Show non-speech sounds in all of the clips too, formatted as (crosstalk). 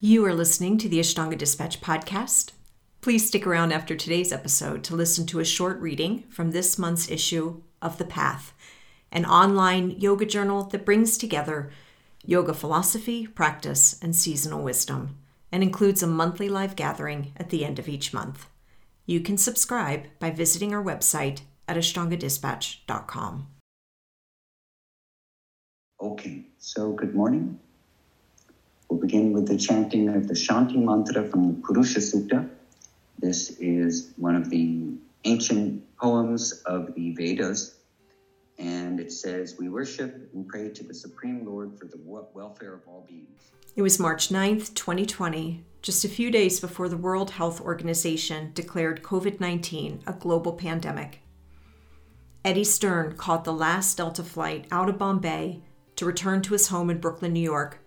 You are listening to the Ashtanga Dispatch podcast. Please stick around after today's episode to listen to a short reading from this month's issue of The Path, an online yoga journal that brings together yoga philosophy, practice, and seasonal wisdom, and includes a monthly live gathering at the end of each month. You can subscribe by visiting our website at ashtangadispatch.com. Okay, so good morning. We'll begin with the chanting of the Shanti mantra from the Purusha Sukta. This is one of the ancient poems of the Vedas, and it says, We worship and pray to the Supreme Lord for the welfare of all beings. It was March 9th, 2020, just a few days before the World Health Organization declared COVID 19 a global pandemic. Eddie Stern caught the last Delta flight out of Bombay to return to his home in Brooklyn, New York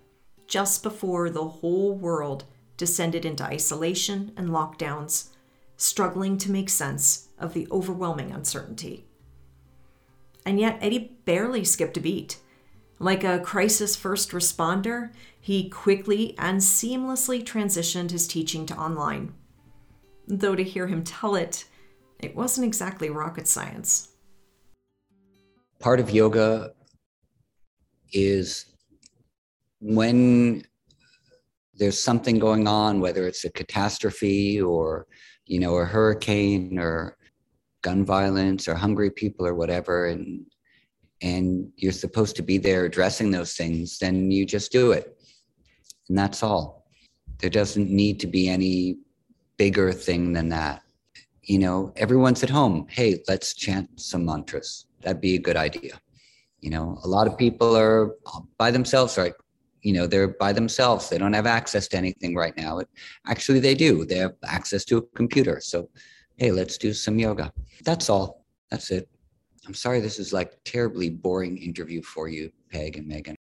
just before the whole world descended into isolation and lockdowns, struggling to make sense of the overwhelming uncertainty. And yet, Eddie barely skipped a beat. Like a crisis first responder, he quickly and seamlessly transitioned his teaching to online. Though to hear him tell it, it wasn't exactly rocket science. Part of yoga is when there's something going on, whether it's a catastrophe or, you know, a hurricane or gun violence or hungry people or whatever, and and you're supposed to be there addressing those things, then you just do it. And that's all. There doesn't need to be any bigger thing than that. You know, everyone's at home. Hey, let's chant some mantras. That'd be a good idea. You know, a lot of people are by themselves, right? You know they're by themselves. They don't have access to anything right now. It, actually they do. They have access to a computer. So hey let's do some yoga. That's all. That's it. I'm sorry this is like terribly boring interview for you peg and megan.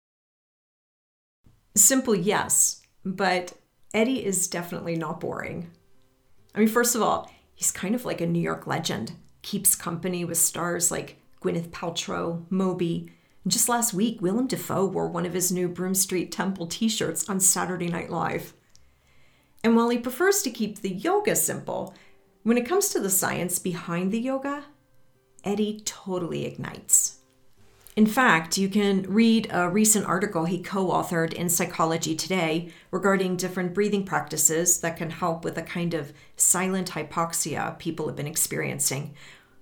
Simple yes but eddie is definitely not boring. I mean first of all he's kind of like a new york legend. Keeps company with stars like gwyneth paltrow moby just last week, Willem Dafoe wore one of his new Broome Street Temple t shirts on Saturday Night Live. And while he prefers to keep the yoga simple, when it comes to the science behind the yoga, Eddie totally ignites. In fact, you can read a recent article he co authored in Psychology Today regarding different breathing practices that can help with a kind of silent hypoxia people have been experiencing,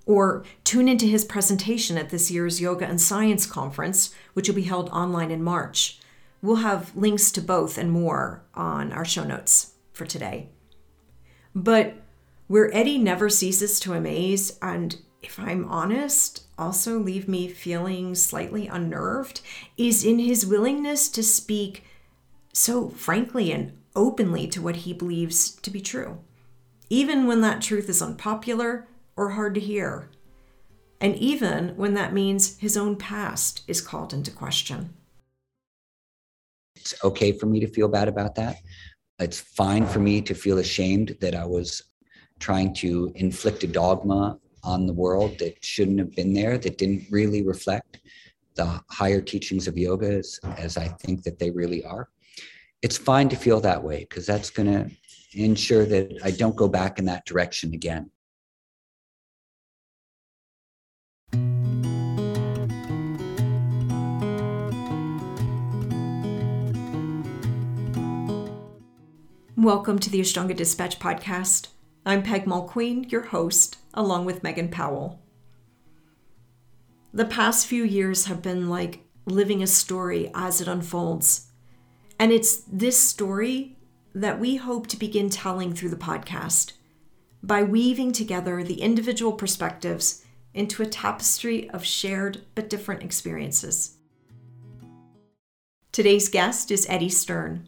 or tune into his presentation at this year's Yoga and Science Conference, which will be held online in March. We'll have links to both and more on our show notes for today. But where Eddie never ceases to amaze, and if I'm honest, also leave me feeling slightly unnerved, is in his willingness to speak so frankly and openly to what he believes to be true, even when that truth is unpopular or hard to hear, and even when that means his own past is called into question. It's okay for me to feel bad about that. It's fine for me to feel ashamed that I was trying to inflict a dogma on the world that shouldn't have been there, that didn't really reflect the higher teachings of yoga as, as I think that they really are. It's fine to feel that way because that's going to ensure that I don't go back in that direction again. Welcome to the Ashtanga Dispatch podcast. I'm Peg Mulqueen, your host, along with Megan Powell. The past few years have been like living a story as it unfolds. And it's this story that we hope to begin telling through the podcast by weaving together the individual perspectives into a tapestry of shared but different experiences. Today's guest is Eddie Stern.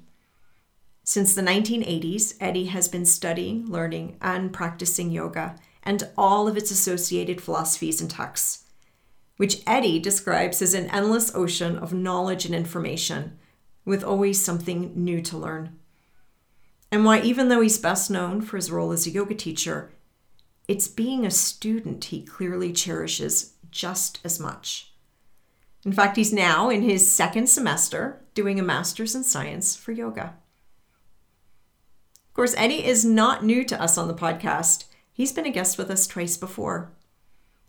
Since the 1980s, Eddie has been studying, learning, and practicing yoga and all of its associated philosophies and texts, which Eddie describes as an endless ocean of knowledge and information, with always something new to learn. And why, even though he's best known for his role as a yoga teacher, it's being a student he clearly cherishes just as much. In fact, he's now in his second semester doing a master's in science for yoga. Course, Eddie is not new to us on the podcast. He's been a guest with us twice before.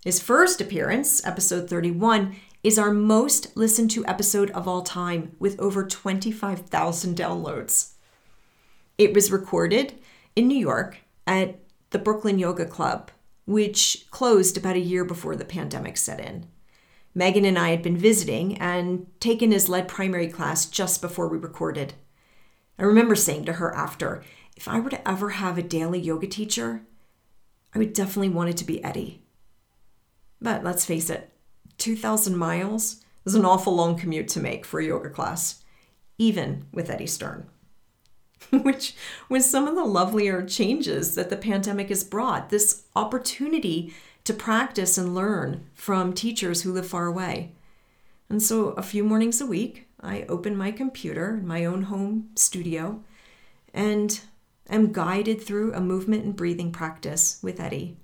His first appearance, episode 31, is our most listened to episode of all time with over 25,000 downloads. It was recorded in New York at the Brooklyn Yoga Club, which closed about a year before the pandemic set in. Megan and I had been visiting and taken his lead primary class just before we recorded. I remember saying to her after, if I were to ever have a daily yoga teacher, I would definitely want it to be Eddie. But let's face it, 2,000 miles is an awful long commute to make for a yoga class, even with Eddie Stern. (laughs) Which was some of the lovelier changes that the pandemic has brought this opportunity to practice and learn from teachers who live far away. And so, a few mornings a week, I open my computer in my own home studio and am guided through a movement and breathing practice with Eddie,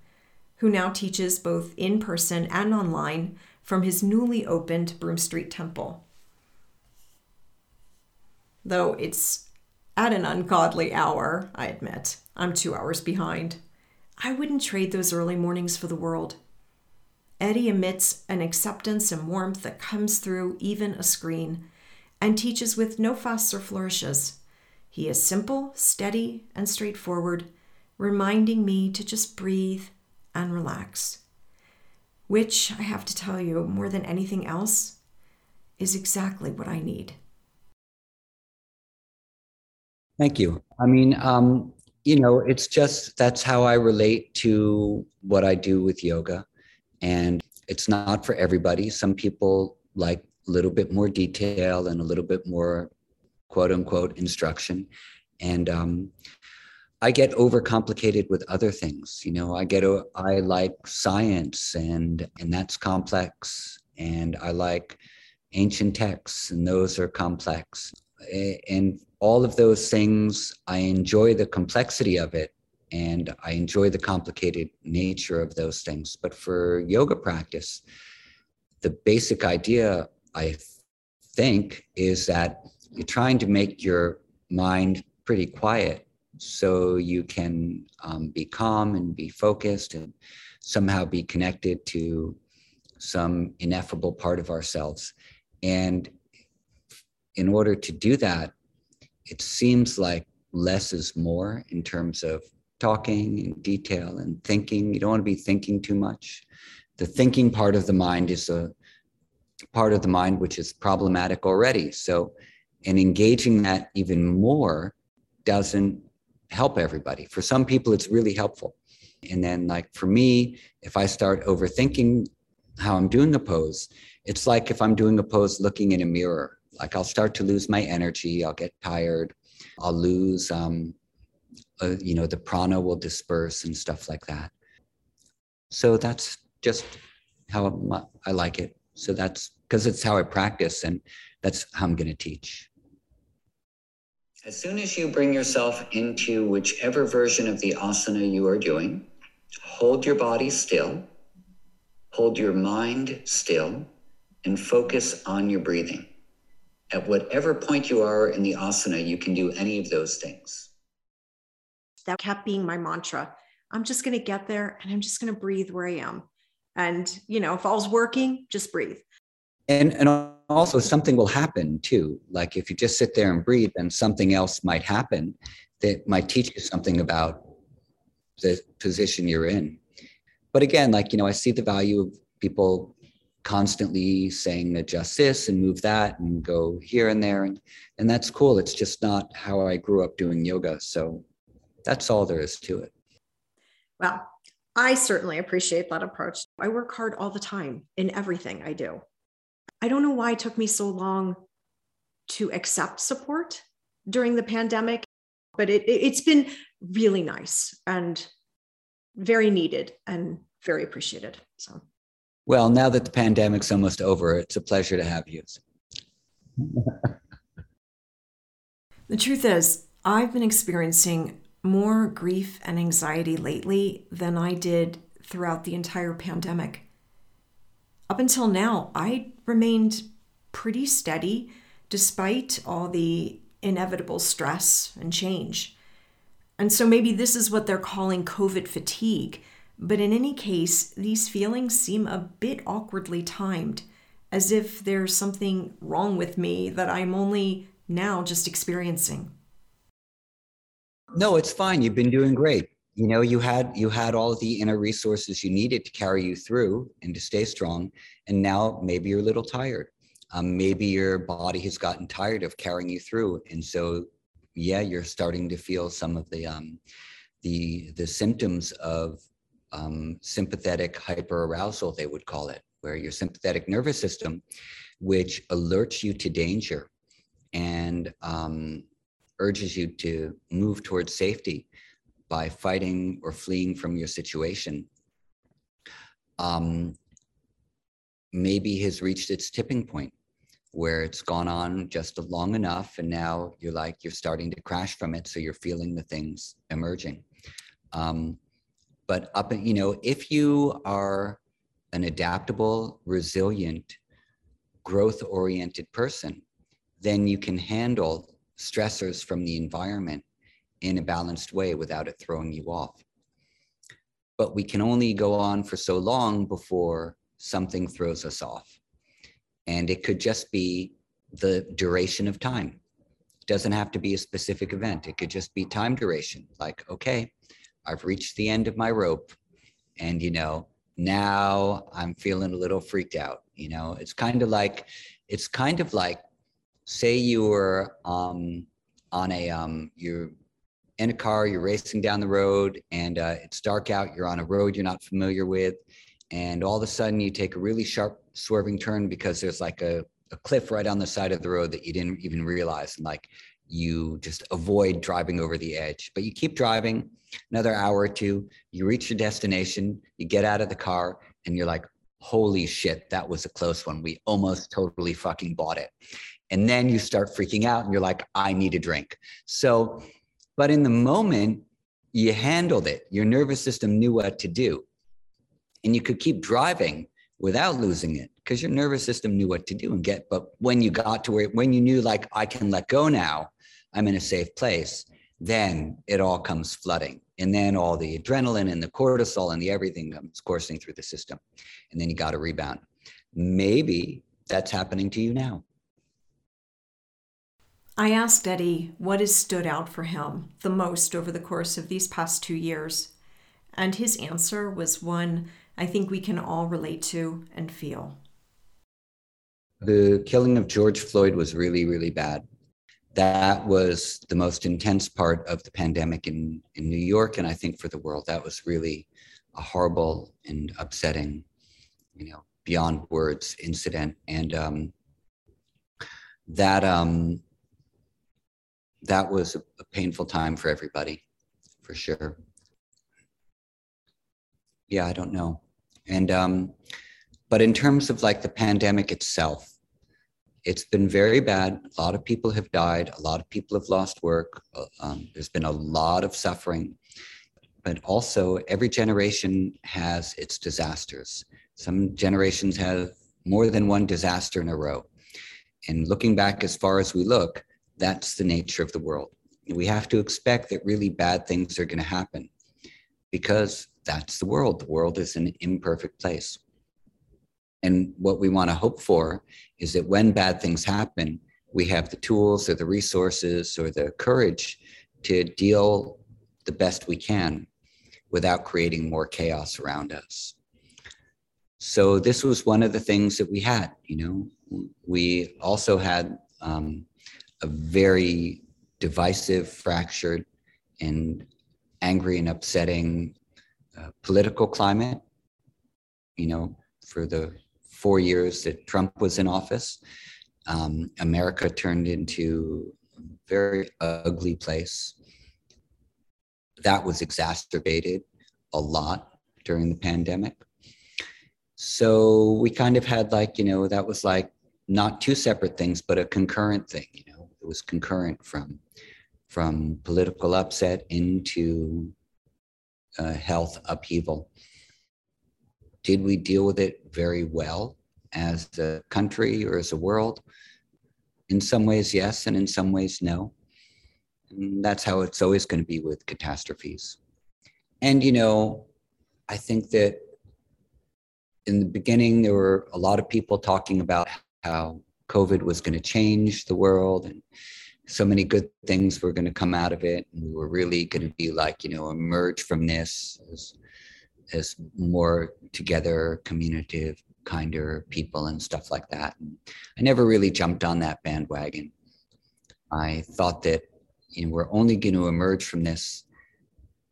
who now teaches both in person and online from his newly opened Broome Street Temple. Though it's at an ungodly hour, I admit, I'm two hours behind. I wouldn't trade those early mornings for the world. Eddie emits an acceptance and warmth that comes through even a screen and teaches with no fuss or flourishes. He is simple, steady, and straightforward, reminding me to just breathe and relax. Which, I have to tell you, more than anything else, is exactly what I need. Thank you. I mean, um, you know, it's just that's how I relate to what I do with yoga. And it's not for everybody. Some people like a little bit more detail and a little bit more quote unquote instruction. And um, I get overcomplicated with other things. You know, I get I like science and and that's complex, and I like ancient texts and those are complex. And all of those things, I enjoy the complexity of it and I enjoy the complicated nature of those things. But for yoga practice, the basic idea I think is that you're trying to make your mind pretty quiet so you can um, be calm and be focused and somehow be connected to some ineffable part of ourselves. And in order to do that, it seems like less is more in terms of talking in detail and thinking. You don't want to be thinking too much. The thinking part of the mind is a part of the mind which is problematic already. So and engaging that even more doesn't help everybody. For some people, it's really helpful. And then, like for me, if I start overthinking how I'm doing a pose, it's like if I'm doing a pose looking in a mirror. Like I'll start to lose my energy, I'll get tired, I'll lose, um, uh, you know, the prana will disperse and stuff like that. So that's just how I like it. So that's because it's how I practice and that's how I'm going to teach. As soon as you bring yourself into whichever version of the asana you are doing, hold your body still, hold your mind still, and focus on your breathing. At whatever point you are in the asana, you can do any of those things. That kept being my mantra. I'm just going to get there and I'm just going to breathe where I am. And, you know, if I was working, just breathe and and also something will happen too. Like if you just sit there and breathe then something else might happen that might teach you something about the position you're in. But again like you know i see the value of people constantly saying adjust this and move that and go here and there and and that's cool. It's just not how i grew up doing yoga. So that's all there is to it. Well i certainly appreciate that approach. I work hard all the time in everything i do I don't know why it took me so long to accept support during the pandemic, but it, it's been really nice and very needed and very appreciated. So, well, now that the pandemic's almost over, it's a pleasure to have you. (laughs) the truth is, I've been experiencing more grief and anxiety lately than I did throughout the entire pandemic up until now, I remained pretty steady despite all the inevitable stress and change. And so maybe this is what they're calling COVID fatigue. But in any case, these feelings seem a bit awkwardly timed, as if there's something wrong with me that I'm only now just experiencing. No, it's fine. You've been doing great. You know, you had you had all the inner resources you needed to carry you through and to stay strong. And now maybe you're a little tired. Um, maybe your body has gotten tired of carrying you through, and so yeah, you're starting to feel some of the um, the the symptoms of um, sympathetic hyperarousal, they would call it, where your sympathetic nervous system, which alerts you to danger and um, urges you to move towards safety by fighting or fleeing from your situation, um, maybe has reached its tipping point where it's gone on just long enough and now you're like you're starting to crash from it. So you're feeling the things emerging. Um, but up you know if you are an adaptable resilient growth oriented person then you can handle stressors from the environment in a balanced way without it throwing you off but we can only go on for so long before something throws us off and it could just be the duration of time. It doesn't have to be a specific event. It could just be time duration. Like, okay, I've reached the end of my rope. And, you know, now I'm feeling a little freaked out. You know, it's kind of like, it's kind of like, say you were um, on a, um, you're in a car, you're racing down the road and uh, it's dark out, you're on a road you're not familiar with. And all of a sudden you take a really sharp swerving turn because there's like a, a cliff right on the side of the road that you didn't even realize. And like you just avoid driving over the edge, but you keep driving another hour or two, you reach your destination, you get out of the car, and you're like, holy shit, that was a close one. We almost totally fucking bought it. And then you start freaking out and you're like, I need a drink. So, but in the moment, you handled it. Your nervous system knew what to do. And you could keep driving without losing it because your nervous system knew what to do and get but when you got to where when you knew like i can let go now i'm in a safe place then it all comes flooding and then all the adrenaline and the cortisol and the everything comes coursing through the system and then you got to rebound maybe that's happening to you now I asked Eddie what has stood out for him the most over the course of these past two years, and his answer was one I think we can all relate to and feel. The killing of George Floyd was really, really bad. That was the most intense part of the pandemic in, in New York, and I think for the world. That was really a horrible and upsetting, you know, beyond words incident. And um, that um, that was a, painful time for everybody, for sure. Yeah, I don't know. And um, but in terms of like the pandemic itself, it's been very bad. A lot of people have died. A lot of people have lost work. Um, there's been a lot of suffering. But also, every generation has its disasters. Some generations have more than one disaster in a row. And looking back as far as we look, that's the nature of the world. We have to expect that really bad things are going to happen because that's the world. The world is an imperfect place. And what we want to hope for is that when bad things happen, we have the tools or the resources or the courage to deal the best we can without creating more chaos around us. So this was one of the things that we had, you know, we also had um, a very divisive, fractured, and angry and upsetting uh, political climate, you know, for the four years that Trump was in office. Um, America turned into a very ugly place. That was exacerbated a lot during the pandemic. So we kind of had like, you know, that was like not two separate things, but a concurrent thing, you know, it was concurrent from from political upset into uh, health upheaval. Did we deal with it very well as a country or as a world? In some ways, yes, and in some ways, no. And that's how it's always going to be with catastrophes. And, you know, I think that in the beginning, there were a lot of people talking about how COVID was going to change the world and so many good things were going to come out of it. And we were really going to be like, you know, emerge from this as, as more together, communicative, kinder people and stuff like that. And I never really jumped on that bandwagon. I thought that you know, we're only going to emerge from this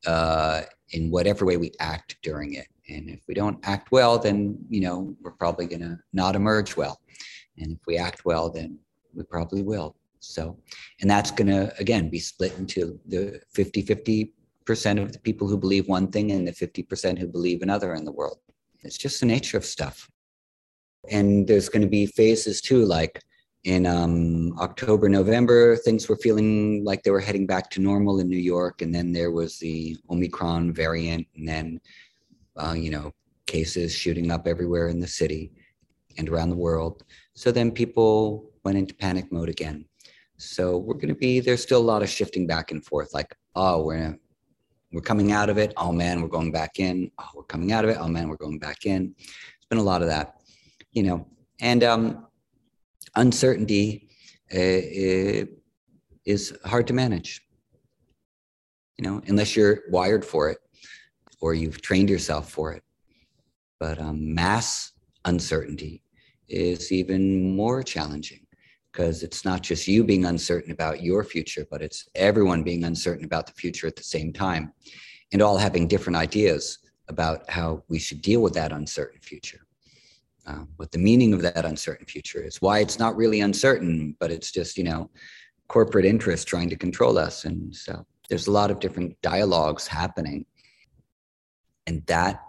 uh, in whatever way we act during it. And if we don't act well, then you know we're probably going to not emerge well. And if we act well, then we probably will. So, and that's going to again be split into the 50 50 percent of the people who believe one thing and the 50 percent who believe another in the world. It's just the nature of stuff. And there's going to be phases too, like in um, October, November, things were feeling like they were heading back to normal in New York. And then there was the Omicron variant, and then, uh, you know, cases shooting up everywhere in the city and around the world. So then people went into panic mode again. So we're going to be, there's still a lot of shifting back and forth like, oh, we're, we're coming out of it. Oh man, we're going back in. Oh, we're coming out of it. Oh man, we're going back in. It's been a lot of that, you know, and, um, uncertainty uh, is hard to manage you know unless you're wired for it or you've trained yourself for it but um, mass uncertainty is even more challenging because it's not just you being uncertain about your future but it's everyone being uncertain about the future at the same time and all having different ideas about how we should deal with that uncertain future uh, what the meaning of that uncertain future is, why it's not really uncertain, but it's just, you know, corporate interest trying to control us. And so there's a lot of different dialogues happening. And that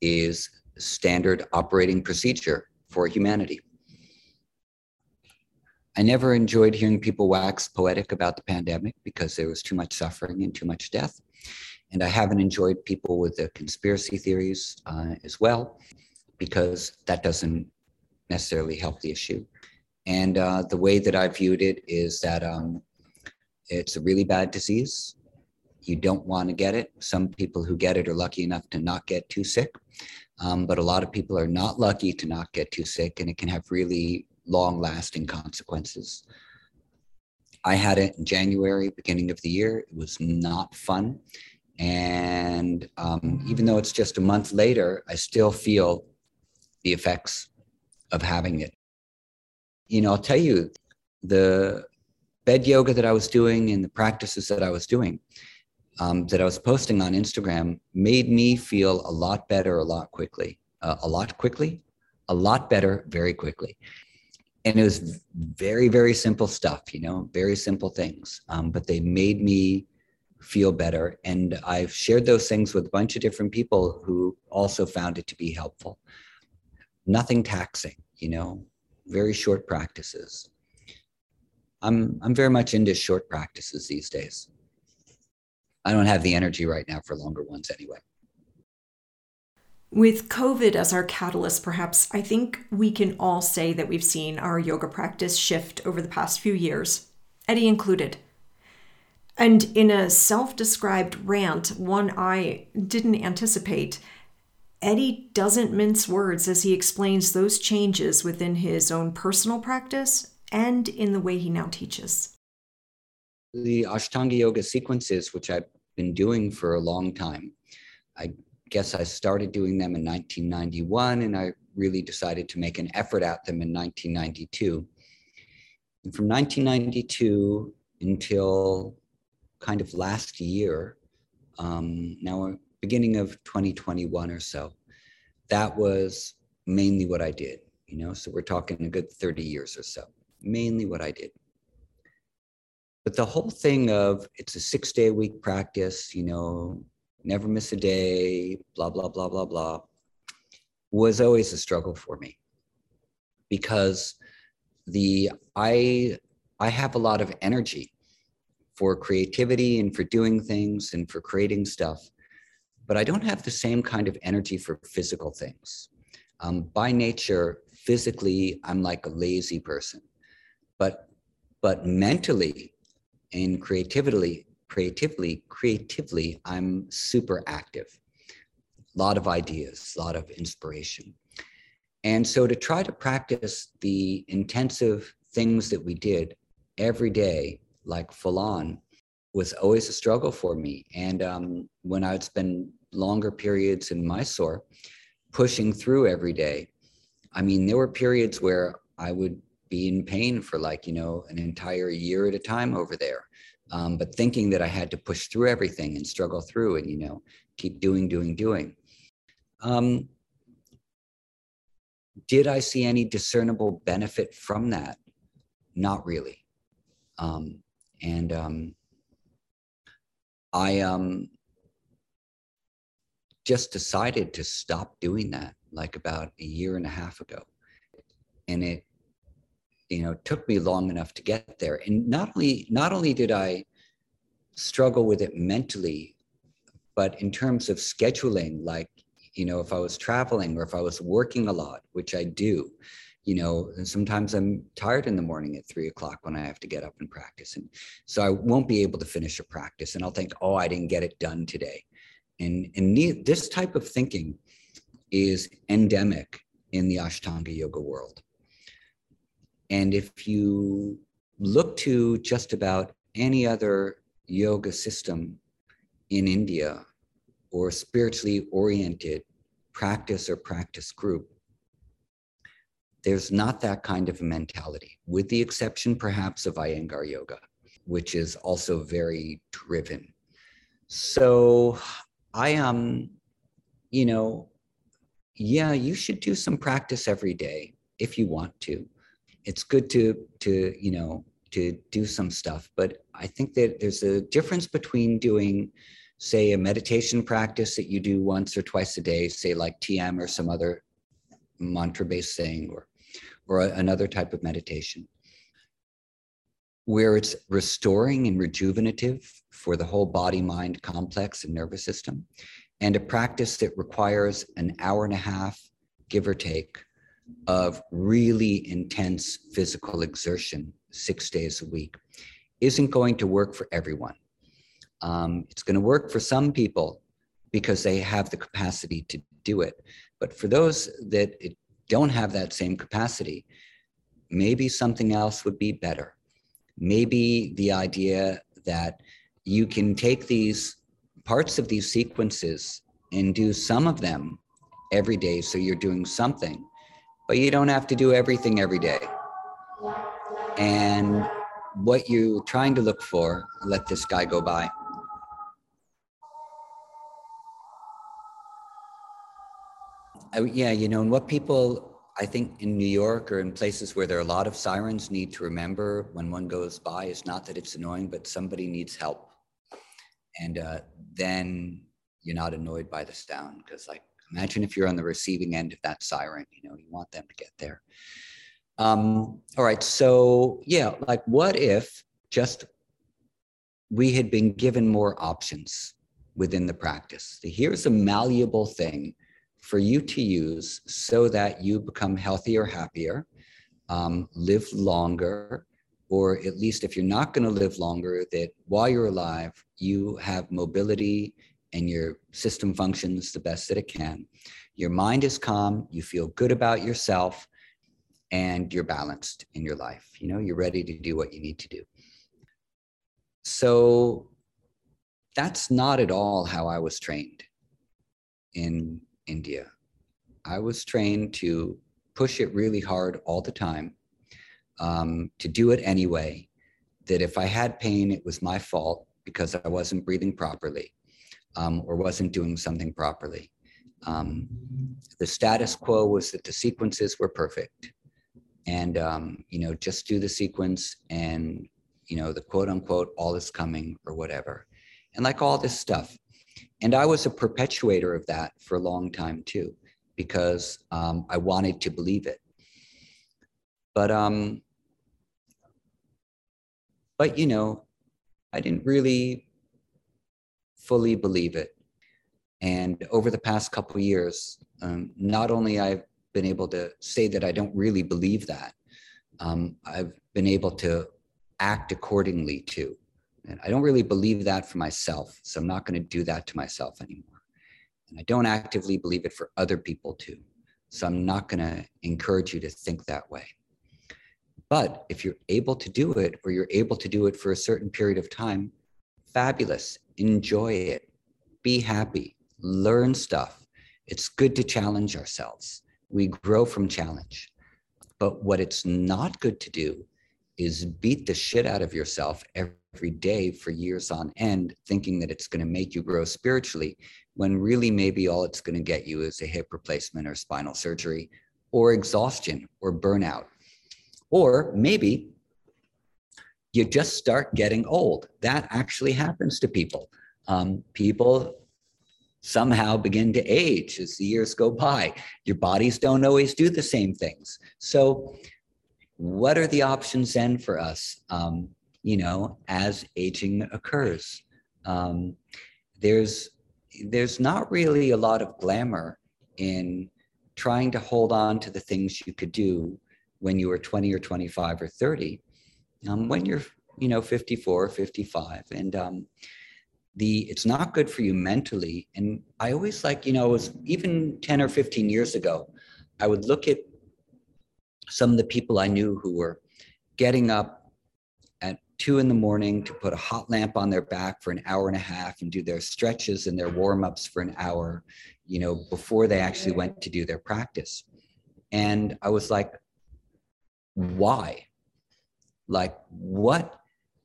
is standard operating procedure for humanity. I never enjoyed hearing people wax poetic about the pandemic because there was too much suffering and too much death. And I haven't enjoyed people with the conspiracy theories uh, as well because that doesn't necessarily help the issue. And uh, the way that I viewed it is that um, it's a really bad disease. You don't want to get it. Some people who get it are lucky enough to not get too sick. Um, but a lot of people are not lucky to not get too sick, and it can have really long lasting consequences. I had it in January, beginning of the year. It was not fun. And um, even though it's just a month later, I still feel the effects of having it. You know, I'll tell you the bed yoga that I was doing and the practices that I was doing um, that I was posting on Instagram made me feel a lot better a lot quickly, uh, a lot quickly, a lot better very quickly. And it was very, very simple stuff, you know, very simple things, um, but they made me feel better. And I've shared those things with a bunch of different people who also found it to be helpful nothing taxing, you know, very short practices. I'm, I'm very much into short practices these days. I don't have the energy right now for longer ones anyway. With COVID as our catalyst, perhaps, I think we can all say that we've seen our yoga practice shift over the past few years, Eddie included. And in a self described rant, one I didn't anticipate, Eddie doesn't mince words as he explains those changes within his own personal practice and in the way he now teaches. The Ashtanga Yoga sequences, which I've been doing for a long time, I guess I started doing them in 1991 and I really decided to make an effort at them in 1992. And from 1992 until kind of last year, um, now beginning of 2021 or so. That was mainly what I did, you know, so we're talking a good 30 years or so, mainly what I did. But the whole thing of it's a six day week practice, you know, never miss a day, blah, blah, blah, blah, blah, was always a struggle for me because the I I have a lot of energy for creativity and for doing things and for creating stuff but I don't have the same kind of energy for physical things. Um, by nature, physically, I'm like a lazy person, but but mentally and creatively, creatively, creatively, I'm super active. A lot of ideas, a lot of inspiration. And so to try to practice the intensive things that we did every day, like full on, was always a struggle for me. And um, when I would spend longer periods in Mysore, pushing through every day, I mean, there were periods where I would be in pain for like, you know, an entire year at a time over there. Um, but thinking that I had to push through everything and struggle through and, you know, keep doing, doing, doing. Um, did I see any discernible benefit from that? Not really. Um, and um, I um, just decided to stop doing that like about a year and a half ago. And it, you know, took me long enough to get there. And not only not only did I struggle with it mentally, but in terms of scheduling, like, you know, if I was traveling or if I was working a lot, which I do, you know, sometimes I'm tired in the morning at three o'clock when I have to get up and practice. And so I won't be able to finish a practice and I'll think, oh, I didn't get it done today. And, and this type of thinking is endemic in the Ashtanga yoga world. And if you look to just about any other yoga system in India or spiritually oriented practice or practice group, there's not that kind of mentality, with the exception perhaps of Iyengar yoga, which is also very driven. So I am, um, you know, yeah, you should do some practice every day if you want to. It's good to to, you know, to do some stuff, but I think that there's a difference between doing say a meditation practice that you do once or twice a day, say like TM or some other mantra based thing or or another type of meditation where it's restoring and rejuvenative for the whole body mind complex and nervous system and a practice that requires an hour and a half give or take of really intense physical exertion six days a week isn't going to work for everyone um, it's going to work for some people because they have the capacity to do it but for those that don't have that same capacity, maybe something else would be better. Maybe the idea that you can take these parts of these sequences and do some of them every day so you're doing something, but you don't have to do everything every day. And what you're trying to look for, let this guy go by. Yeah, you know, and what people, I think in New York or in places where there are a lot of sirens need to remember when one goes by is not that it's annoying, but somebody needs help. And uh, then you're not annoyed by the sound because, like, imagine if you're on the receiving end of that siren, you know, you want them to get there. Um, all right. So, yeah, like, what if just we had been given more options within the practice? Here's a malleable thing for you to use so that you become healthier, happier, um, live longer, or at least if you're not going to live longer, that while you're alive, you have mobility and your system functions the best that it can. Your mind is calm, you feel good about yourself, and you're balanced in your life. You know, you're ready to do what you need to do. So that's not at all how I was trained in India. I was trained to push it really hard all the time, um, to do it anyway, that if I had pain, it was my fault because I wasn't breathing properly um, or wasn't doing something properly. Um, the status quo was that the sequences were perfect and um, you know just do the sequence and you know the quote unquote all is coming or whatever and like all this stuff and I was a perpetuator of that for a long time too, because um, I wanted to believe it. But um, but you know, I didn't really fully believe it. And over the past couple years, um, not only I've been able to say that I don't really believe that, um, I've been able to act accordingly too. And I don't really believe that for myself. So I'm not going to do that to myself anymore. And I don't actively believe it for other people too. So I'm not going to encourage you to think that way. But if you're able to do it, or you're able to do it for a certain period of time, fabulous. Enjoy it. Be happy. Learn stuff. It's good to challenge ourselves. We grow from challenge. But what it's not good to do is beat the shit out of yourself every day for years on end, thinking that it's going to make you grow spiritually, when really maybe all it's going to get you is a hip replacement or spinal surgery or exhaustion or burnout. Or maybe you just start getting old. That actually happens to people. Um, people somehow begin to age as the years go by. Your bodies don't always do the same things. So, what are the options then for us, um, you know, as aging occurs? Um, there's there's not really a lot of glamour in trying to hold on to the things you could do when you were 20 or 25 or 30 um, when you're you know 54 55 and um, the it's not good for you mentally. And i always like you know was even 10 or 15 years ago i would look at some of the people i knew who were getting up at two in the morning to put a hot lamp on their back for an hour and a half and do their stretches and their warm-ups for an hour you know before they actually went to do their practice. And i was like why like what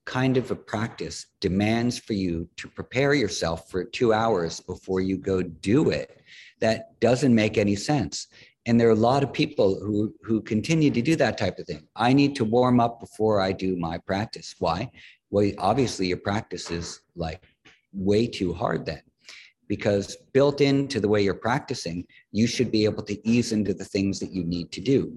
kind of a practice demands for you to prepare yourself for two hours before you go do it? That doesn't make any sense. And there are a lot of people who who continue to do that type of thing. I need to warm up before i do my practice. Why? Well obviously your practice is like way too hard then. Because built into the way you're practicing you should be able to ease into the things that you need to do.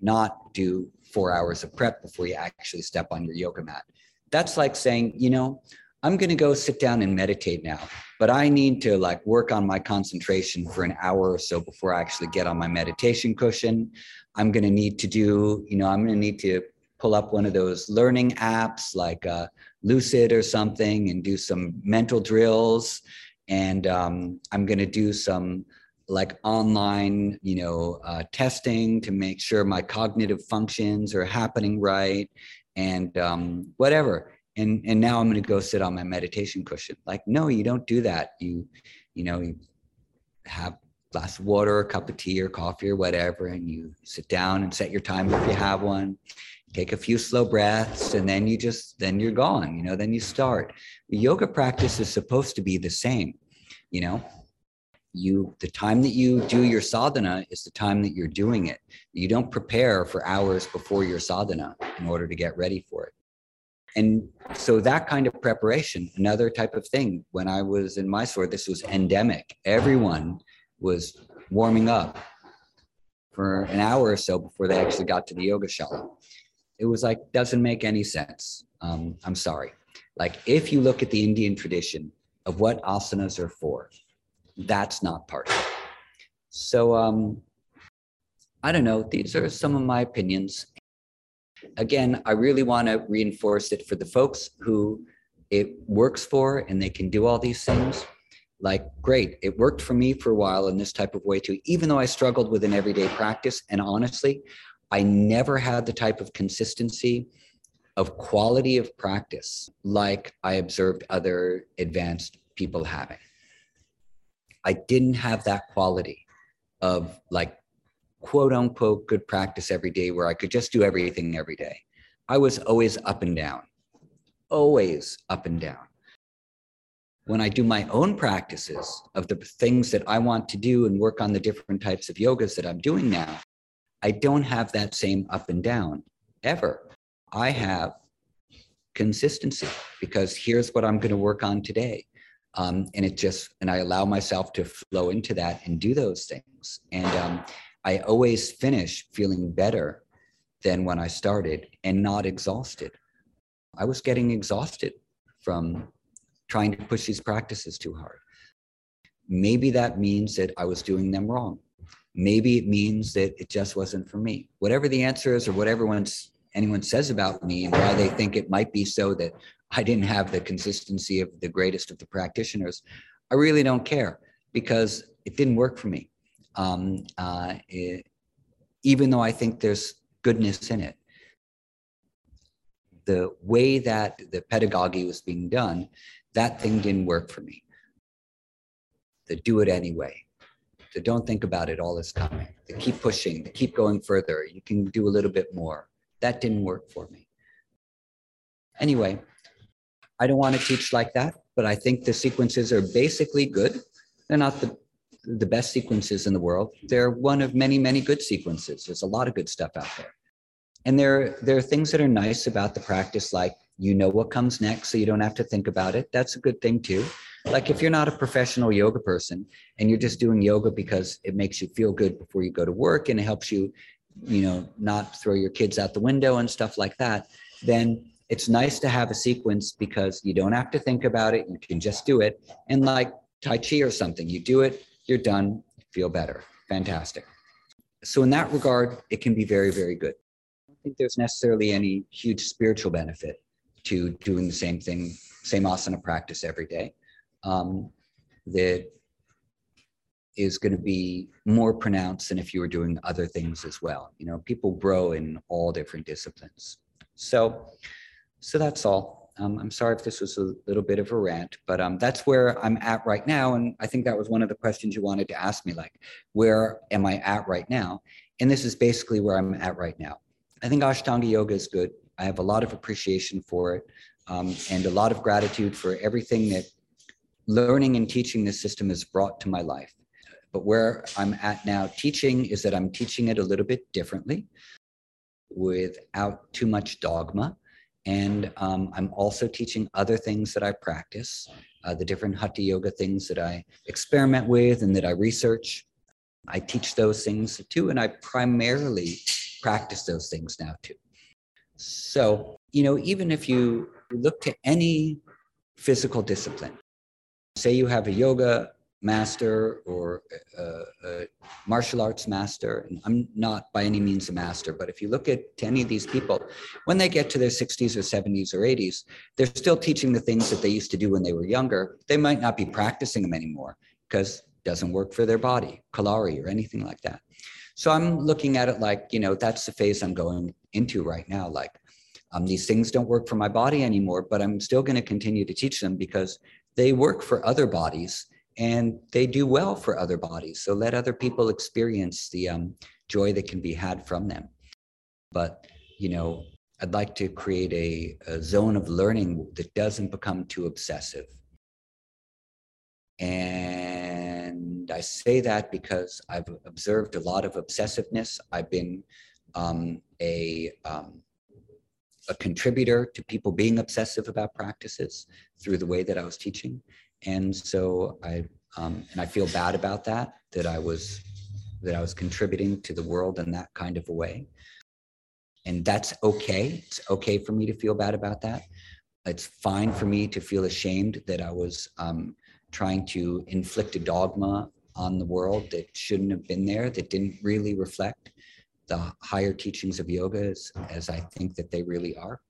Not do four hours of prep before you actually step on your yoga mat that's like saying you know I'm going to go sit down and meditate now, but I need to like work on my concentration for an hour or so before I actually get on my meditation cushion. I'm going to need to do, you know, I'm going to need to pull up one of those learning apps like uh, Lucid or something and do some mental drills. And um, I'm going to do some like online, you know, uh, testing to make sure my cognitive functions are happening right and um, whatever. And and now i'm going to go sit on my meditation cushion. Like no you don't do that. You you know you have glass of water a cup of tea or coffee or whatever and you sit down and set your timer if you have one. Take a few slow breaths and then you just then you're gone you know then you start. The yoga practice is supposed to be the same you know you the time that you do your sadhana is the time that you're doing it. You don't prepare for hours before your sadhana in order to get ready for it. And so that kind of preparation another type of thing when i was in mysore this was endemic. Everyone was warming up for an hour or so before they actually got to the yoga shala. It was like doesn't make any sense. Um, i'm sorry. Like if you look at the indian tradition of what asanas are for that's not part of it so um, i don't know these are some of my opinions again, I really want to reinforce it for the folks who it works for and they can do all these things. Like, great, it worked for me for a while in this type of way too, even though I struggled with an everyday practice. And honestly, I never had the type of consistency of quality of practice like I observed other advanced people having. I didn't have that quality of like quote unquote good practice every day where I could just do everything every day. I was always up and down, always up and down. When I do my own practices of the things that I want to do and work on the different types of yogas that I'm doing now, I don't have that same up and down ever. I have consistency because here's what I'm going to work on today. Um, and it just, and I allow myself to flow into that and do those things. And um, I always finish feeling better than when I started and not exhausted. I was getting exhausted from trying to push these practices too hard. Maybe that means that I was doing them wrong. Maybe it means that it just wasn't for me. Whatever the answer is, or whatever anyone says about me and why they think it might be so that I didn't have the consistency of the greatest of the practitioners, I really don't care because it didn't work for me. Um, uh, it, even though I think there's goodness in it. The way that the pedagogy was being done, that thing didn't work for me. The do it anyway. To don't think about it, all is coming. To keep pushing, to keep going further. You can do a little bit more. That didn't work for me. Anyway, I don't want to teach like that, but I think the sequences are basically good. They're not the the best sequences in the world. They're one of many, many good sequences. There's a lot of good stuff out there. And there, there are things that are nice about the practice, like you know what comes next, so you don't have to think about it. That's a good thing too. Like if you're not a professional yoga person and you're just doing yoga because it makes you feel good before you go to work and it helps you, you know, not throw your kids out the window and stuff like that, then it's nice to have a sequence because you don't have to think about it. You can just do it. And like Tai Chi or something, you do it, you're done, feel better. Fantastic. So, in that regard, it can be very, very good. I don't think there's necessarily any huge spiritual benefit to doing the same thing, same asana practice every day. Um, that is going to be more pronounced than if you were doing other things as well. You know, people grow in all different disciplines. So, so that's all. Um, I'm sorry if this was a little bit of a rant, but um, that's where I'm at right now. And I think that was one of the questions you wanted to ask me, like, where am I at right now? And this is basically where I'm at right now. I think Ashtanga Yoga is good. I have a lot of appreciation for it um, and a lot of gratitude for everything that learning and teaching this system has brought to my life. But where I'm at now teaching is that I'm teaching it a little bit differently without too much dogma and um, I'm also teaching other things that I practice, uh, the different hatha yoga things that I experiment with and that I research. I teach those things too, and I primarily practice those things now too. So, you know, even if you look to any physical discipline, say you have a yoga master or a, a, martial arts master. And I'm not by any means a master, but if you look at any of these people, when they get to their 60s or 70s or 80s, they're still teaching the things that they used to do when they were younger. They might not be practicing them anymore because it doesn't work for their body, Kalari or anything like that. So I'm looking at it like, you know, that's the phase I'm going into right now. Like, um, these things don't work for my body anymore, but I'm still going to continue to teach them because they work for other bodies and they do well for other bodies. So let other people experience the um, joy that can be had from them. But, you know, I'd like to create a, a zone of learning that doesn't become too obsessive. And I say that because I've observed a lot of obsessiveness. I've been um, a, um, a contributor to people being obsessive about practices through the way that I was teaching and so I um, and I feel bad about that that I was that I was contributing to the world in that kind of a way. And that's okay. It's okay for me to feel bad about that. It's fine for me to feel ashamed that I was um, trying to inflict a dogma on the world that shouldn't have been there, that didn't really reflect the higher teachings of yoga as, as I think that they really are.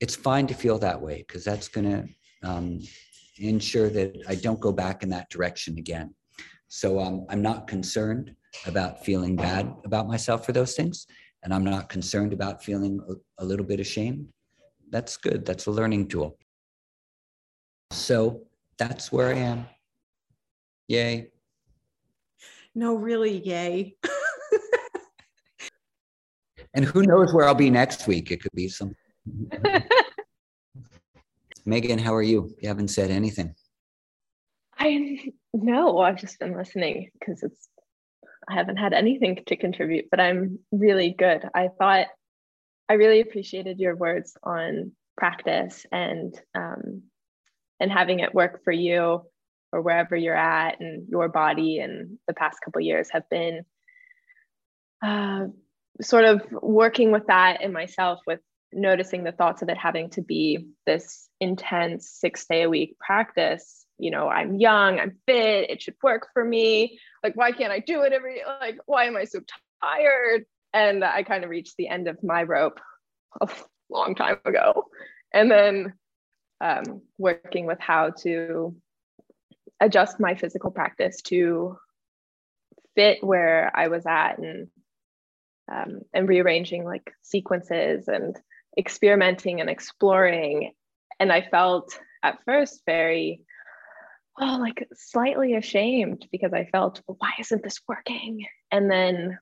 It's fine to feel that way because that's going to um, ensure that I don't go back in that direction again. So um, I'm not concerned about feeling bad about myself for those things. And I'm not concerned about feeling a, a little bit ashamed. That's good. That's a learning tool. So that's where I am. Yay. No, really, yay. and who knows where I'll be next week? It could be some. (laughs) Megan, how are you? You haven't said anything. I know. I've just been listening because it's I haven't had anything to contribute, but I'm really good. I thought I really appreciated your words on practice and um, and having it work for you or wherever you're at and your body and the past couple years have been uh, sort of working with that in myself with noticing the thoughts of it having to be this intense six day a week practice you know i'm young i'm fit it should work for me. Like why can't i do it every like why am i so tired? And i kind of reached the end of my rope a long time ago. And then um, working with how to adjust my physical practice to fit where I was at and um, and rearranging like sequences and experimenting and exploring. And I felt at first very, oh, like slightly ashamed because I felt, well, why isn't this working? And then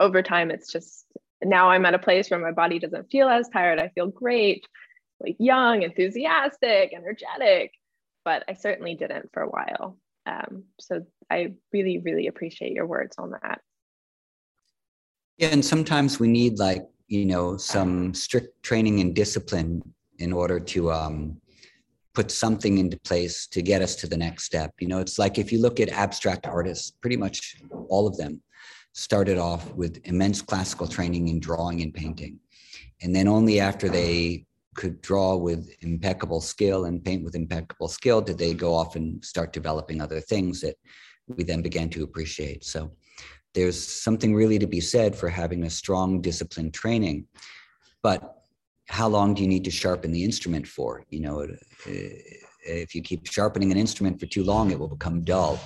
over time, it's just now I'm at a place where my body doesn't feel as tired. I feel great, like young, enthusiastic, energetic, but I certainly didn't for a while. Um, so I really, really appreciate your words on that. Yeah, and sometimes we need like you know some strict training and discipline in order to um, put something into place to get us to the next step. You know, it's like if you look at abstract artists, pretty much all of them started off with immense classical training in drawing and painting, and then only after they could draw with impeccable skill and paint with impeccable skill did they go off and start developing other things that we then began to appreciate. So there's something really to be said for having a strong discipline training. But how long do you need to sharpen the instrument for? You know, uh, if you keep sharpening an instrument for too long, it will become dull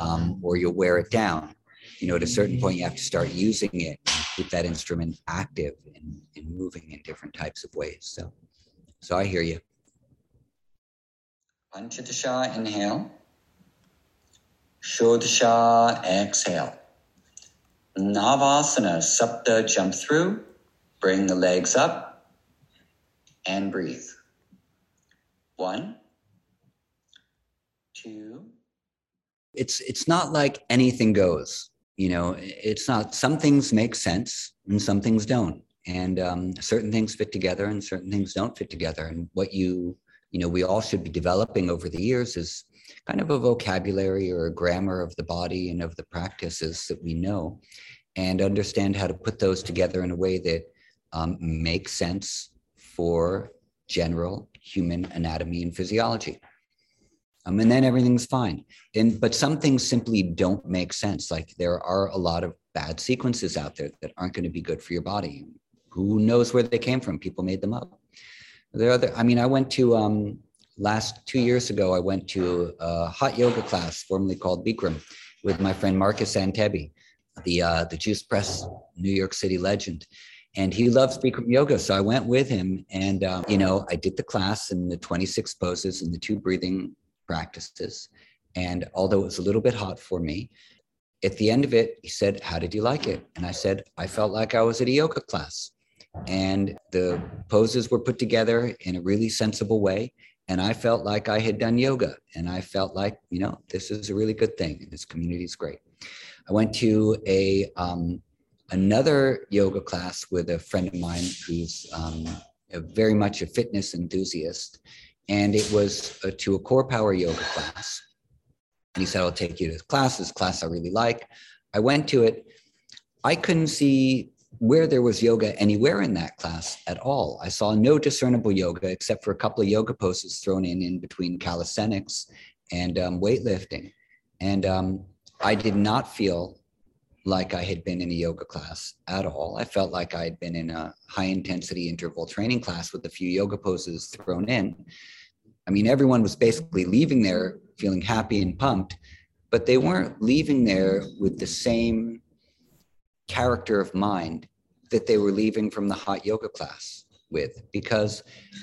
um, or you'll wear it down. You know, at a certain point, you have to start using it keep that instrument active and, and moving in different types of ways. So, so I hear you. Panchadasha, inhale. Shodasha, exhale. Navasana, Sapta, jump through. Bring the legs up and breathe. One, two. It's it's not like anything goes. You know, it's not. Some things make sense and some things don't, and um, certain things fit together and certain things don't fit together. And what you you know we all should be developing over the years is kind of a vocabulary or a grammar of the body and of the practices that we know and understand how to put those together in a way that um, makes sense for general human anatomy and physiology. Um, and then everything's fine. And but some things simply don't make sense. Like there are a lot of bad sequences out there that aren't going to be good for your body. Who knows where they came from? People made them up. There are other. I mean, I went to um, last two years ago. I went to a hot yoga class, formerly called Bikram, with my friend Marcus Antebi, the uh, the Juice Press New York City legend, and he loves Bikram yoga. So I went with him, and um, you know, I did the class and the 26 poses and the two breathing practices. And although it was a little bit hot for me, at the end of it, he said, "How did you like it?" And I said, "I felt like I was at a yoga class." And the poses were put together in a really sensible way. And I felt like I had done yoga. And I felt like, you know, this is a really good thing. This community is great. I went to a um, another yoga class with a friend of mine who's um, very much a fitness enthusiast, and it was a, to a core power yoga class. And he said, "I'll take you to this class. This class I really like." I went to it. I couldn't see where there was yoga anywhere in that class at all. I saw no discernible yoga except for a couple of yoga poses thrown in in between calisthenics and um, weightlifting. And um, I did not feel like I had been in a yoga class at all. I felt like I had been in a high intensity interval training class with a few yoga poses thrown in. I mean, everyone was basically leaving there feeling happy and pumped, but they weren't leaving there with the same character of mind that they were leaving from the hot yoga class with because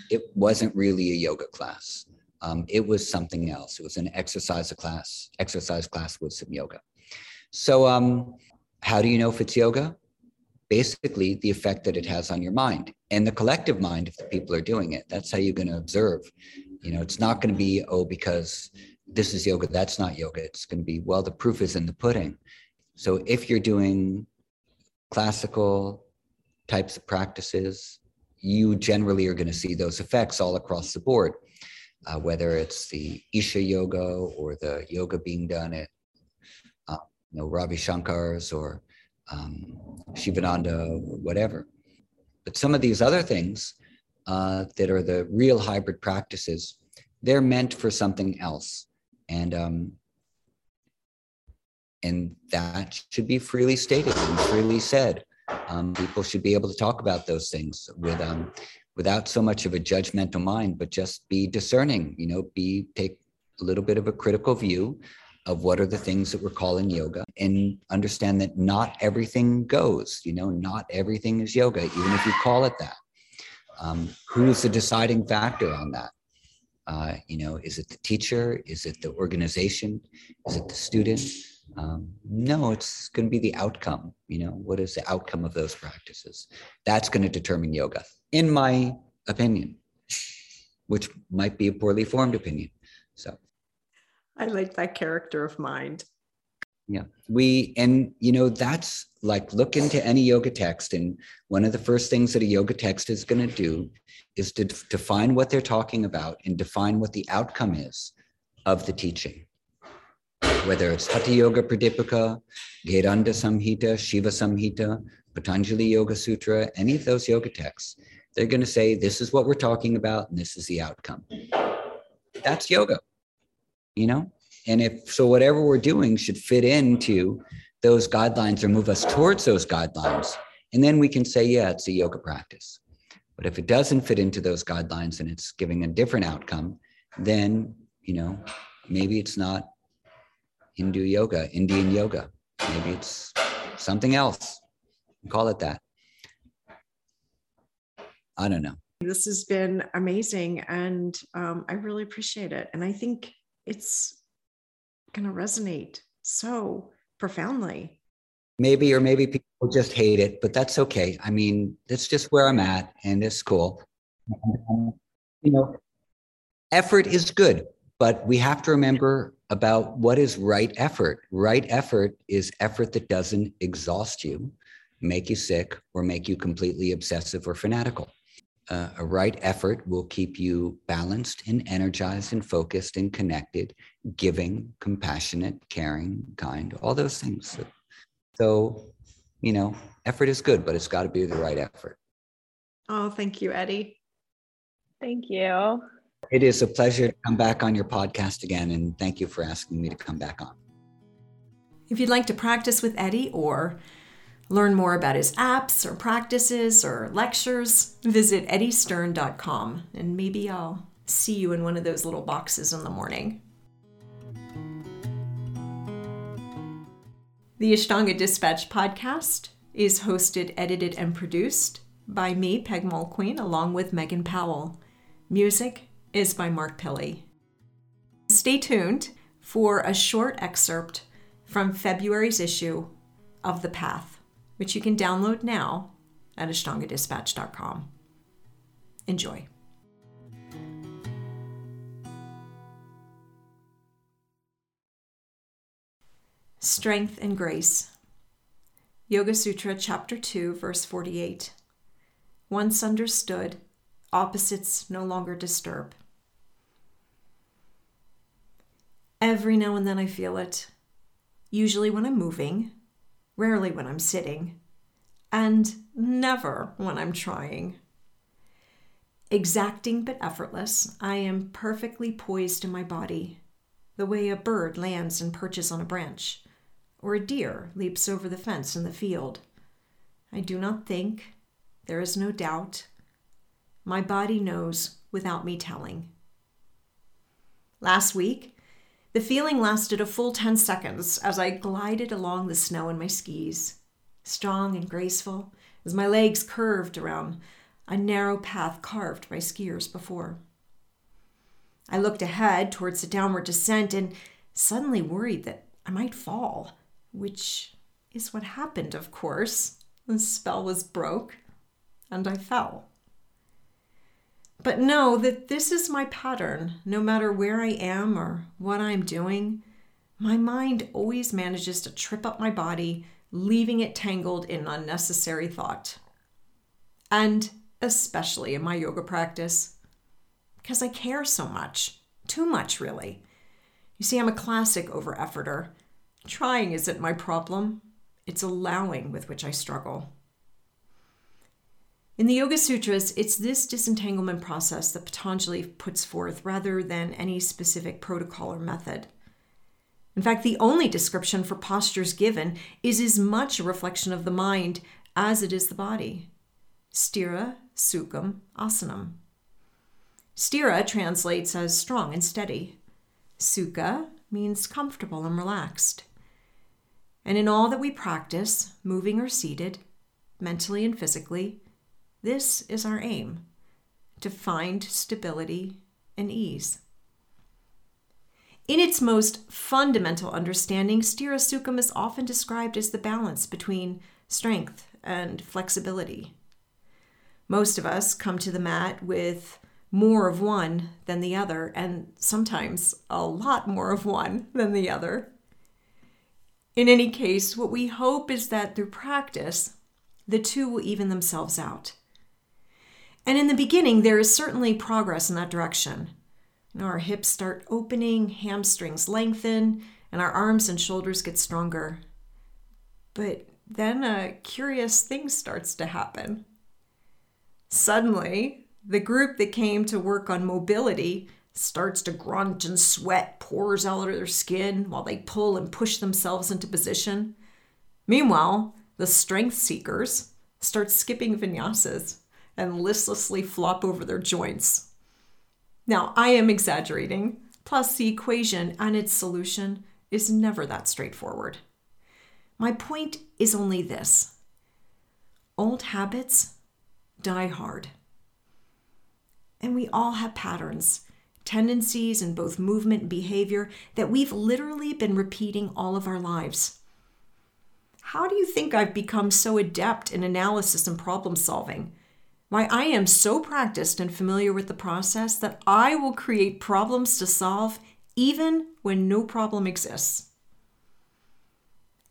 it wasn't really a yoga class. Um, it was something else. It was an exercise class, exercise class with some yoga. So, um, how do you know if it's yoga? Basically, the effect that it has on your mind and the collective mind if the people are doing it. That's how you're going to observe. You know, it's not going to be, oh, because this is yoga, that's not yoga. It's going to be, well, the proof is in the pudding. So, if you're doing classical types of practices, you generally are going to see those effects all across the board uh, whether it's the Isha yoga or the yoga being done at uh, you know, Ravi Shankar's or um, Shivananda, whatever. But some of these other things uh, that are the real hybrid practices, they're meant for something else. And um, and that should be freely stated and freely said. Um, people should be able to talk about those things with um, without so much of a judgmental mind, but just be discerning, you know, be take a little bit of a critical view of what are the things that we're calling yoga and understand that not everything goes, you know, not everything is yoga, even if you call it that. Um, who's the deciding factor on that? Uh, you know, is it the teacher? Is it the organization? Is it the student? Um, no, it's going to be the outcome. You know, what is the outcome of those practices? That's going to determine yoga, in my opinion, which might be a poorly formed opinion. So, I like that character of mind. Yeah, we, and you know, that's like look into any yoga text. And one of the first things that a yoga text is going to do is to define what they're talking about and define what the outcome is of the teaching. Whether it's Hatha Yoga Pradipika, Gheranda Samhita, Shiva Samhita, Patanjali Yoga Sutra, any of those yoga texts, they're going to say, this is what we're talking about and this is the outcome. That's yoga, you know? And if so, whatever we're doing should fit into those guidelines or move us towards those guidelines. And then we can say, yeah, it's a yoga practice. But if it doesn't fit into those guidelines and it's giving a different outcome, then, you know, maybe it's not Hindu yoga, Indian yoga. Maybe it's something else. Call it that. I don't know. This has been amazing and um, I really appreciate it. And I think it's going to resonate so profoundly. Maybe, or maybe people just hate it, but that's okay. I mean, that's just where I'm at, and it's cool. You know, effort is good, but we have to remember about what is right effort. Right effort is effort that doesn't exhaust you, make you sick, or make you completely obsessive or fanatical uh, a right effort will keep you balanced and energized and focused and connected, giving, compassionate, caring, kind, all those things. So, you know, effort is good, but it's got to be the right effort. Oh, thank you, Eddie. Thank you. It is a pleasure to come back on your podcast again, and thank you for asking me to come back on. If you'd like to practice with Eddie or Learn more about his apps or practices or lectures, visit eddiestern.com and maybe I'll see you in one of those little boxes in the morning. The Ashtanga Dispatch podcast is hosted, edited, and produced by me, Peg Mulqueen, along with Megan Powell. Music is by Mark Pilley. Stay tuned for a short excerpt from February's issue of The Path which you can download now at ashtangadispatch.com. Enjoy. Strength and Grace. Yoga Sutra, Chapter 2, Verse 48. Once understood, opposites no longer disturb. Every now and then I feel it, usually when I'm moving rarely when I'm sitting, and never when I'm trying. Exacting but effortless, I am perfectly poised in my body, the way a bird lands and perches on a branch, or a deer leaps over the fence in the field. I do not think, there is no doubt. My body knows without me telling. Last week, the feeling lasted a full 10 seconds as I glided along the snow in my skis, strong and graceful as my legs curved around a narrow path carved by skiers before. I looked ahead towards the downward descent and suddenly worried that I might fall, which is what happened, of course. The spell was broke and I fell. But know that this is my pattern. No matter where I am or what I'm doing, my mind always manages to trip up my body, leaving it tangled in unnecessary thought. And especially in my yoga practice, because I care so much. Too much, really. You see, I'm a classic over efforter. Trying isn't my problem, it's allowing with which I struggle. In the Yoga Sutras, it's this disentanglement process that Patanjali puts forth rather than any specific protocol or method. In fact, the only description for postures given is as much a reflection of the mind as it is the body. Sthira, Sukham Asanam. Sthira translates as strong and steady. Sukha means comfortable and relaxed. And in all that we practice, moving or seated, mentally and physically, this is our aim to find stability and ease. In its most fundamental understanding, Sthira Sukham is often described as the balance between strength and flexibility. Most of us come to the mat with more of one than the other, and sometimes a lot more of one than the other. In any case, what we hope is that through practice, the two will even themselves out. And in the beginning, there is certainly progress in that direction. You know, our hips start opening, hamstrings lengthen, and our arms and shoulders get stronger. But then a curious thing starts to happen. Suddenly, the group that came to work on mobility starts to grunt and sweat pours out of their skin while they pull and push themselves into position. Meanwhile, the strength seekers start skipping vinyasas and listlessly flop over their joints. Now, I am exaggerating, plus, the equation and its solution is never that straightforward. My point is only this old habits die hard. And we all have patterns, tendencies in both movement and behavior that we've literally been repeating all of our lives. How do you think I've become so adept in analysis and problem solving? Why, I am so practiced and familiar with the process that I will create problems to solve even when no problem exists.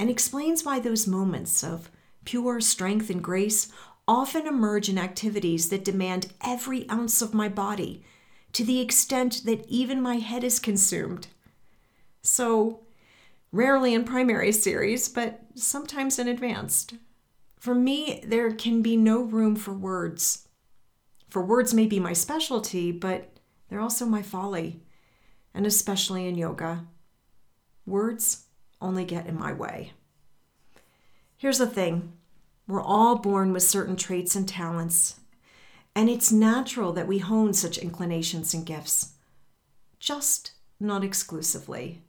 And explains why those moments of pure strength and grace often emerge in activities that demand every ounce of my body to the extent that even my head is consumed. So, rarely in primary series, but sometimes in advanced. For me, there can be no room for words. For words may be my specialty, but they're also my folly, and especially in yoga. Words only get in my way. Here's the thing we're all born with certain traits and talents, and it's natural that we hone such inclinations and gifts, just not exclusively,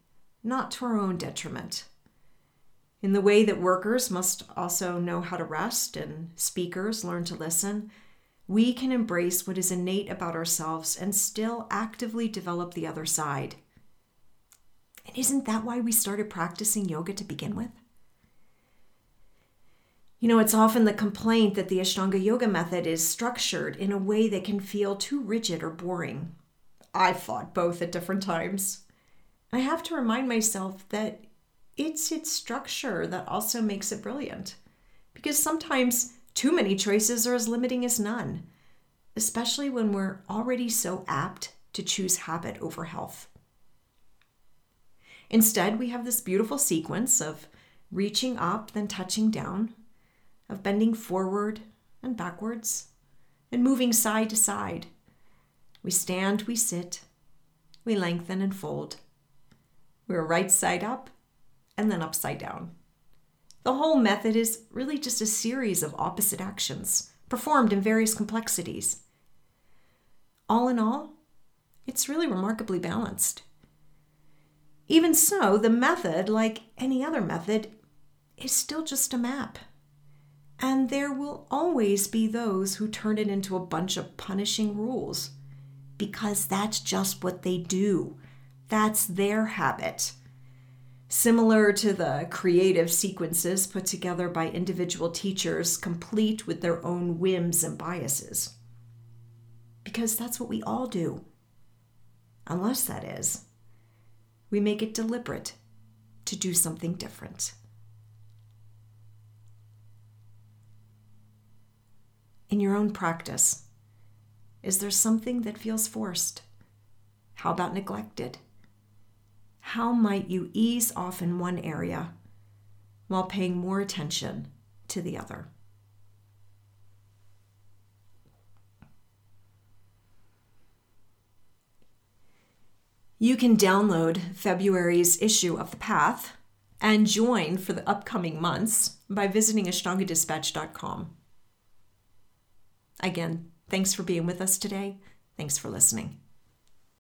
not to our own detriment. In the way that workers must also know how to rest and speakers learn to listen, we can embrace what is innate about ourselves and still actively develop the other side. And isn't that why we started practicing yoga to begin with? You know, it's often the complaint that the Ashtanga yoga method is structured in a way that can feel too rigid or boring. I've fought both at different times. I have to remind myself that it's its structure that also makes it brilliant. Because sometimes too many choices are as limiting as none, especially when we're already so apt to choose habit over health. Instead, we have this beautiful sequence of reaching up, then touching down, of bending forward and backwards and moving side to side. We stand, we sit, we lengthen and fold. We're right side up and then upside down. The whole method is really just a series of opposite actions performed in various complexities. All in all, it's really remarkably balanced. Even so, the method, like any other method, is still just a map. And there will always be those who turn it into a bunch of punishing rules because that's just what they do. That's their habit. Similar to the creative sequences put together by individual teachers, complete with their own whims and biases. Because that's what we all do. Unless that is, we make it deliberate to do something different. in your own practice? Is there something that feels forced? How about neglected? How might you ease off in one area while paying more attention to the other? You can download February's issue of The Path and join for the upcoming months by visiting AshtangaDispatch.com. Again, thanks for being with us today. Thanks for listening.